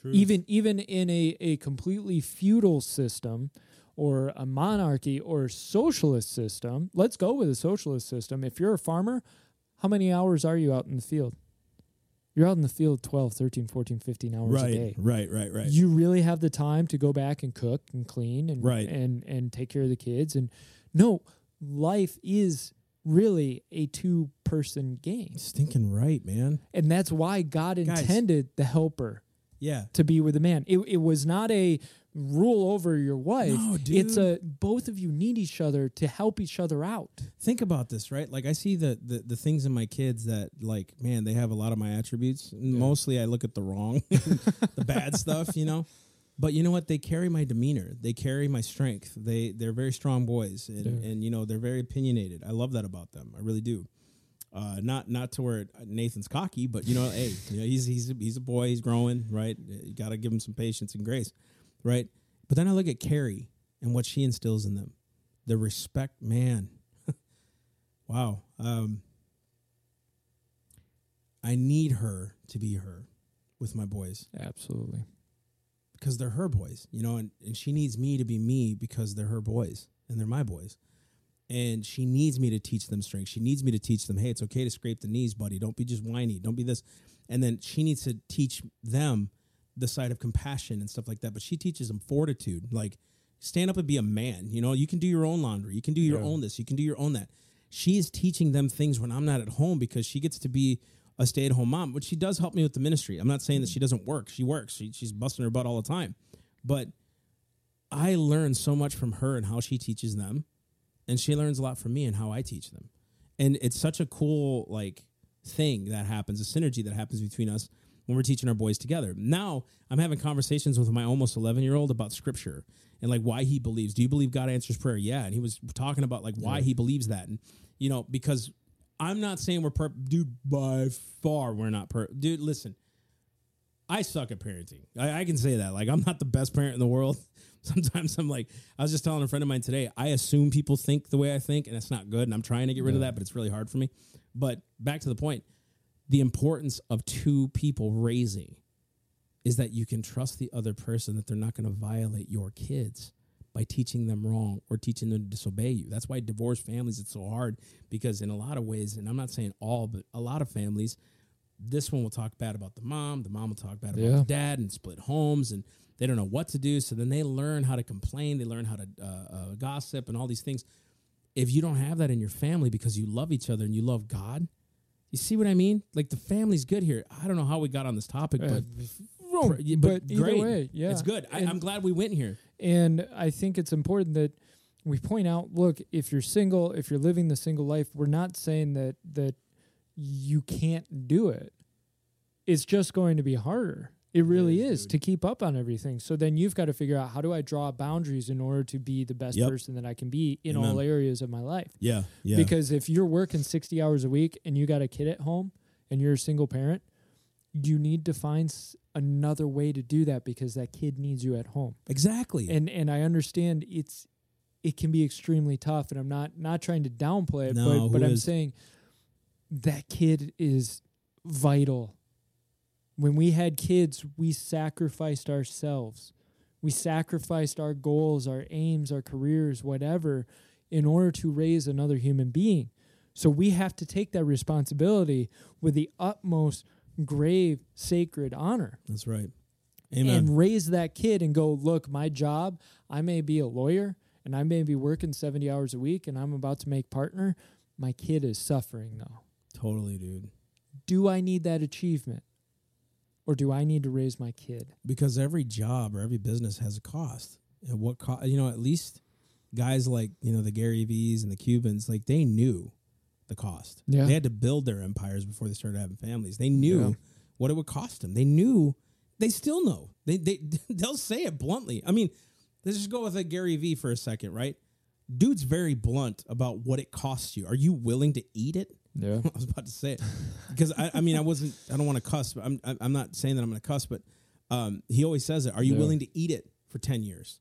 True. Even even in a, a completely feudal system or a monarchy or socialist system, let's go with a socialist system. If you're a farmer, how many hours are you out in the field? You're out in the field 12, 13, 14, 15 hours a day. right, right, right. You really have the time to go back and cook and clean and Right. and and take care of the kids and no, life is really a two person game. Stinking right, man. And that's why God Guys. intended the helper Yeah. to be with the man. It, it was not a rule over your wife. No, It's a both of you need each other to help each other out. Think about this, right? Like I see the, the the things in my kids that like, man, they have a lot of my attributes. Mostly I look at the wrong, the bad stuff, you know. But you know what? They carry my demeanor. They carry my strength. They they're very strong boys, and, Yeah. and you know they're very opinionated. I love that about them. I really do. Uh, not not to where Nathan's cocky, but you know, hey, you know, he's he's he's a boy. He's growing, right? You got to give him some patience and grace, right? But then I look at Carrie and what she instills in them, the respect, man. wow. Um, I need her to be her with my boys Absolutely. because they're her boys, you know, and, and she needs me to be me because they're her boys and they're my boys. And she needs me to teach them strength. She needs me to teach them, hey, it's okay to scrape the knees, buddy. Don't be just whiny. Don't be this. And then she needs to teach them the side of compassion and stuff like that. But she teaches them fortitude. Like, stand up and be a man. You know, you can do your own laundry. You can do your Yeah. own this. You can do your own that. She is teaching them things when I'm not at home because she gets to be a stay at home mom, but she does help me with the ministry. I'm not saying that she doesn't work. She works. She, she's busting her butt all the time. But I learn so much from her and how she teaches them, and she learns a lot from me and how I teach them. And it's such a cool like thing that happens, a synergy that happens between us when we're teaching our boys together. Now I'm having conversations with my almost 11 year old about scripture and like why he believes. Do you believe God answers prayer? Yeah, and he was talking about like why he believes that, and you know because I'm not saying we're per dude by far we're not per dude. Listen, I suck at parenting. I, I can say that. Like, I'm not the best parent in the world. Sometimes I'm like, I was just telling a friend of mine today, I assume people think the way I think, and it's not good. And I'm trying to get rid of that, but it's really hard for me. But back to the point the importance of two people raising is that you can trust the other person that they're not going to violate your kids by teaching them wrong or teaching them to disobey you. That's why divorced families it's so hard because in a lot of ways, and I'm not saying all, but a lot of families, this one will talk bad about the mom, the mom will talk bad about Yeah. the dad, and split homes, and they don't know what to do. So then they learn how to complain, they learn how to uh, uh, gossip, and all these things. If you don't have that in your family because you love each other and you love God, you see what I mean? Like the family's good here. I don't know how we got on this topic, Uh, but, yeah, but either great. way, yeah. it's good. I, I'm glad we went here. And I think it's important that we point out, look, if you're single, if you're living the single life, we're not saying that that you can't do it. It's just going to be harder. It really is, is dude. to keep up on everything. So then you've got to figure out how do I draw boundaries in order to be the best Yep. person that I can be in Amen. all areas of my life. Yeah, yeah. Because if you're working 60 hours a week and you got a kid at home and you're a single parent, you need to find another way to do that because that kid needs you at home exactly. and and I understand it's it can be extremely tough, and I'm not not trying to downplay it, No, but but I'm is? saying that kid is vital. When we had kids, we sacrificed ourselves. We sacrificed our goals, our aims, our careers, whatever, in order to raise another human being. So we have to take that responsibility with the utmost grave, sacred honor That's right. Amen. and raise that kid and go, look, my job, I may be a lawyer and I may be working 70 hours a week and I'm about to make partner. My kid is suffering though. totally, dude. Do I need that achievement? Or do I need to raise my kid? because every job or every business has a cost. And what cost? you know, at least guys like you know the Gary V's and the Cubans, like they knew the cost. Yeah. they had to build their empires before they started having families. They knew Yeah. what it would cost them. They knew. They still know. They they they'll say it bluntly. I mean, let's just go with a Gary V for a second, right? Dude's very blunt about what it costs you. Are you willing to eat it? Yeah. I was about to say it because I, I mean I wasn't I don't want to cuss. But I'm I'm not saying that I'm going to cuss, but um, he always says it. Are you Yeah. willing to eat it for ten years?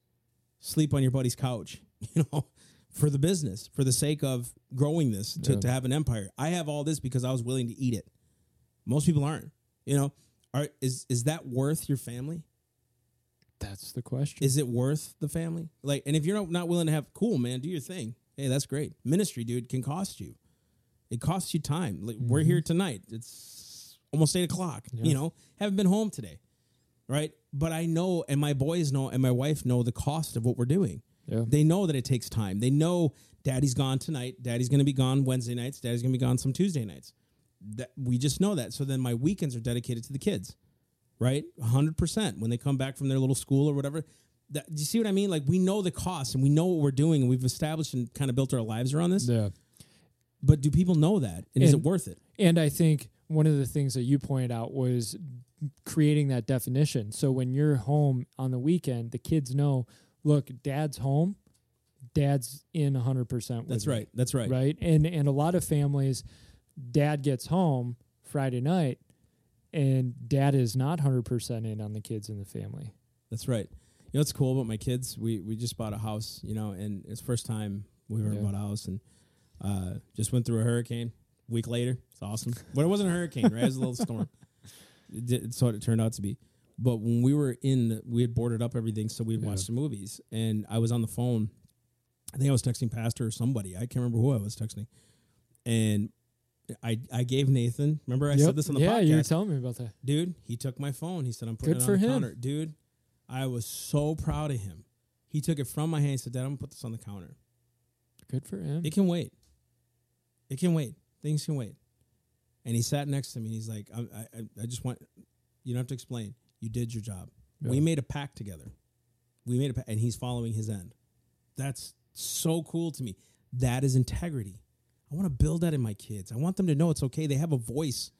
Sleep on your buddy's couch, you know, for the business, for the sake of growing this to, Yeah. to have an empire. I have all this because I was willing to eat it. Most people aren't. You know, are is is that worth your family? That's the question. Is it worth the family? Like, and if you're not, not willing to have, cool, man, do your thing. Hey, that's great. Ministry, dude, can cost you. It costs you time. Like, We're mm-hmm. here tonight. It's almost eight o'clock. Yeah. You know, haven't been home today, right? But I know, and my boys know, and my wife know the cost of what we're doing. Yeah. They know that it takes time. They know daddy's gone tonight. Daddy's going to be gone Wednesday nights. Daddy's going to be gone some Tuesday nights. That we just know that. So then my weekends are dedicated to the kids, right? 100% when they come back from their little school or whatever. That, do you see what I mean? Like we know the cost and we know what we're doing and we've established and kind of built our lives around this. yeah. But do people know that? And, is it worth it? And I think one of the things that you pointed out was creating that definition. So when you're home on the weekend, the kids know, look, dad's home, dad's in 100% with That's me, right. That's right. right? And and a lot of families dad gets home Friday night and dad is not 100% in on the kids in the family. That's right. You know what's cool about my kids? We we just bought a house, you know, and it's first time we ever Yeah. bought a house, and uh, just went through a hurricane. Week later, it's awesome. But it wasn't a hurricane, right? It was a little storm. It did, so it turned out to be. But when we were in, we had boarded up everything, so we'd Yeah. watched the movies, and I was on the phone. I think I was texting Pastor or somebody. I can't remember who I was texting, and I I gave Nathan. Remember I Yep. said this on the yeah, podcast Yeah, you were telling me about that. dude, he took my phone. He said, I'm putting Good it on for the him. counter. Dude, I was so proud of him. He took it from my hand. He said, Dad, I'm going to put this on the counter. Good for him. It can wait. It can wait. Things can wait. And he sat next to me. And he's like, I, I, I just want, you don't have to explain. You did your job. We made a pact together. We made a pact, and he's following his end. That's so cool to me. That is integrity. I want to build that in my kids. I want them to know it's okay. They have a voice,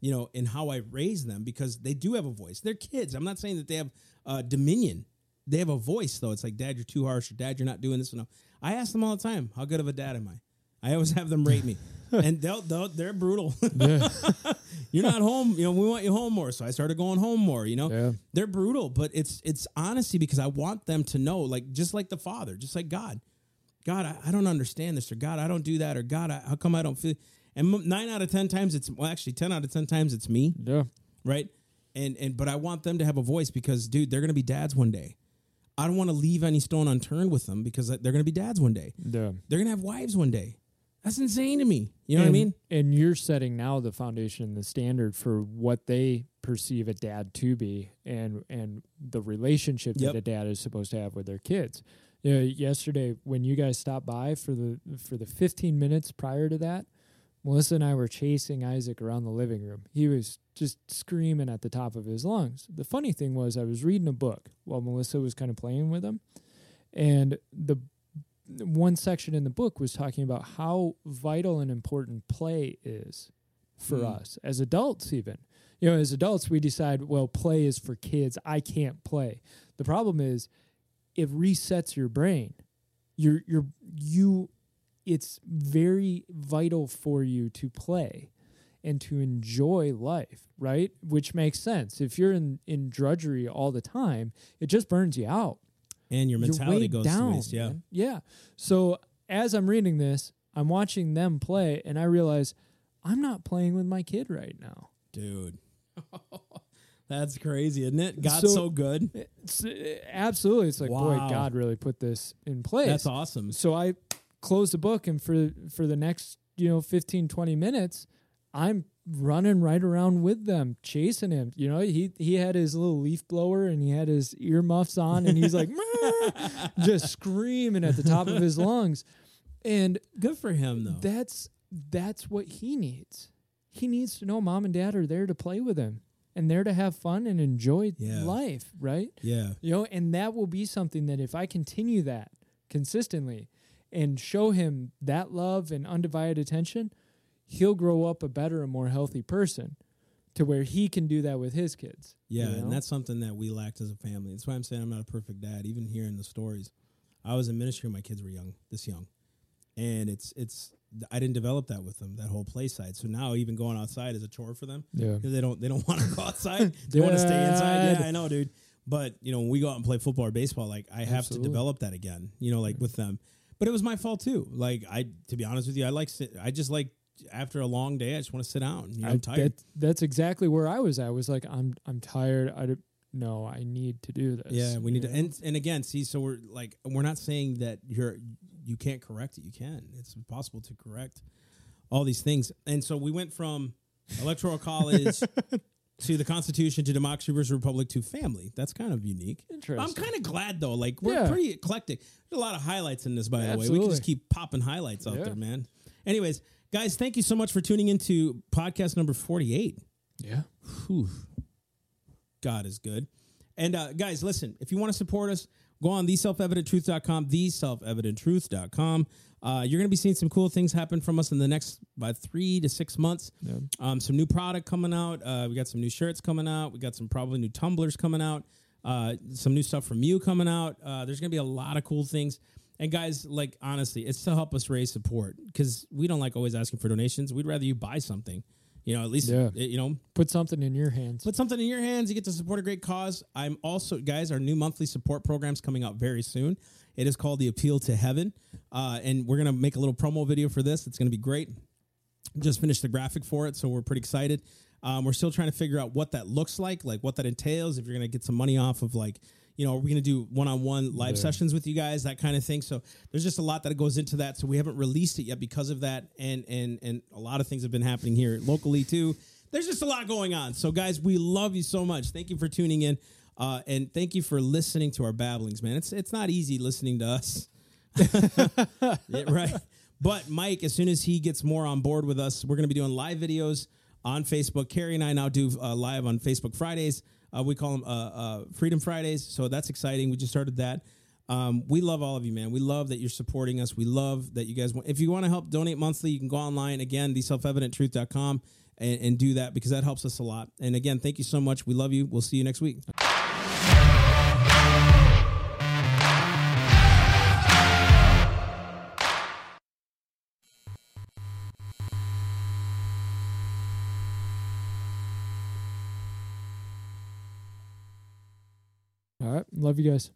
you know, in how I raise them because they do have a voice. They're kids. I'm not saying that they have uh, dominion. They have a voice, though. It's like, Dad, you're too harsh, or Dad, you're not doing this enough. I ask them all the time, how good of a dad am I? I always have them rate me, and they'll, they'll they're brutal. Yeah. you're not home. You know, we want you home more. So I started going home more. You know, Yeah. they're brutal, but it's it's honesty because I want them to know, like just like the Father, just like God. God, I, I don't understand this, or God, I don't do that, or God, I, how come I don't feel? And nine out of ten times, it's well, actually ten out of ten times, it's me, yeah. right? And and but I want them to have a voice because, dude, they're gonna be dads one day. I don't want to leave any stone unturned with them because uh, they're gonna be dads one day. Yeah. They're gonna have wives one day. That's insane to me. You know and, what I mean? And you're setting now the foundation, the standard for what they perceive a dad to be, and and the relationship Yep. that a dad is supposed to have with their kids. You know, yesterday when you guys stopped by for the for the 15 minutes prior to that, Melissa and I were chasing Isaac around the living room. He was just screaming at the top of his lungs. The funny thing was, I was reading a book while Melissa was kind of playing with him, and the one section in the book was talking about how vital and important play is for Mm. us as adults even. You know as adults we decide well play is for kids. I can't play. The problem is it resets your brain. You're you're you it's very vital for you to play and to enjoy life right? Which makes sense. If you're in in drudgery all the time it just burns you out And your mentality goes down, to waste. Yeah. man. Yeah. So as I'm reading this, I'm watching them play and I realize I'm not playing with my kid right now. dude. That's crazy, isn't it? God's So- so, good. It's, uh, absolutely. It's like, boy, God really put this in place. That's awesome. So I close the book and for for the next, you know, 15 20 minutes, I'm running right around with them, chasing him. You know, he he had his little leaf blower and he had his earmuffs on and he's like just screaming at the top of his lungs. And Good for him, though. that's that's what he needs. He needs to know mom and dad are there to play with him and there to have fun and enjoy Yeah. life, right? yeah, You know, and that will be something that if I continue that consistently and show him that love and undivided attention, he'll grow up a better and more healthy person to where he can do that with his kids. yeah, you know? and that's something that we lacked as a family. That's why I'm saying I'm not a perfect dad. Even hearing the stories, I was in ministry when my kids were young, this young, and it's it's I didn't develop that with them that whole play side. So now even going outside is a chore for them yeah. they don't they don't want to go outside. they want to stay inside. Yeah, I know, dude. But you know, when we go out and play football or baseball, like I have Absolutely. to develop that again. You know, like with them. But it was my fault too. Like I, to be honest with you, I like I just like after a long day, I just want to sit down. You know, I'm tired. that- that's exactly where I was. at. I was like, I'm I'm tired. I, no, I need to do this. Yeah, we need to you and and again, see, so we're like we're not saying that you're you can't correct it. You can. It's possible to correct all these things. And so we went from electoral college to the Constitution to democracy versus republic to family. That's kind of unique. Interesting. I'm kind of glad though. Like we're Yeah. pretty eclectic. There's a lot of highlights in this, by the way. We can just keep popping highlights out Yeah. there, man. Anyways, guys, thank you so much for tuning into podcast number 48. Yeah. Whew. God is good. And uh, guys, listen, if you want to support us, go on theselfevidenttruth.com, theselfevidenttruth.com. Uh, you're going to be seeing some cool things happen from us in the next about three to six months. Yeah. Um, some new product coming out. Uh, we got some new shirts coming out. We got some probably new tumblers coming out. Uh, some new stuff from you coming out. Uh, there's going to be a lot of cool things. And guys, like honestly, it's to help us raise support because we don't like always asking for donations. We'd rather you buy something. You know, at least Yeah. you know Put something in your hands. put something in your hands. You get to support a great cause. I'm also, guys, our new monthly support program's coming out very soon. It is called the Appeal to Heaven, uh, and we're gonna make a little promo video for this. It's gonna be great. Just finished the graphic for it, so we're pretty excited. Um, we're still trying to figure out what that looks like, like what that entails. If you're gonna get some money off of like. You know, are we going to do one-on-one live Yeah. sessions with you guys, that kind of thing? So there's just a lot that goes into that. So we haven't released it yet because of that, and and and a lot of things have been happening here locally too there's just a lot going on. So, guys, we love you so much. Thank you for tuning in, uh, and thank you for listening to our babblings, man. It's it's not easy listening to us, Yeah, right? But Mike, as soon as he gets more on board with us, we're going to be doing live videos on Facebook. Carrie and I now do uh, live on Facebook Fridays. Uh, we call them uh, uh, Freedom Fridays, so that's exciting. We just started that. Um, we love all of you, man. We love that you're supporting us. We love that you guys want. If you want to help donate monthly, you can go online again, theselfevidenttruth.com, and, and do that because that helps us a lot. And again, thank you so much. We love you. We'll see you next week. Right. Love you guys.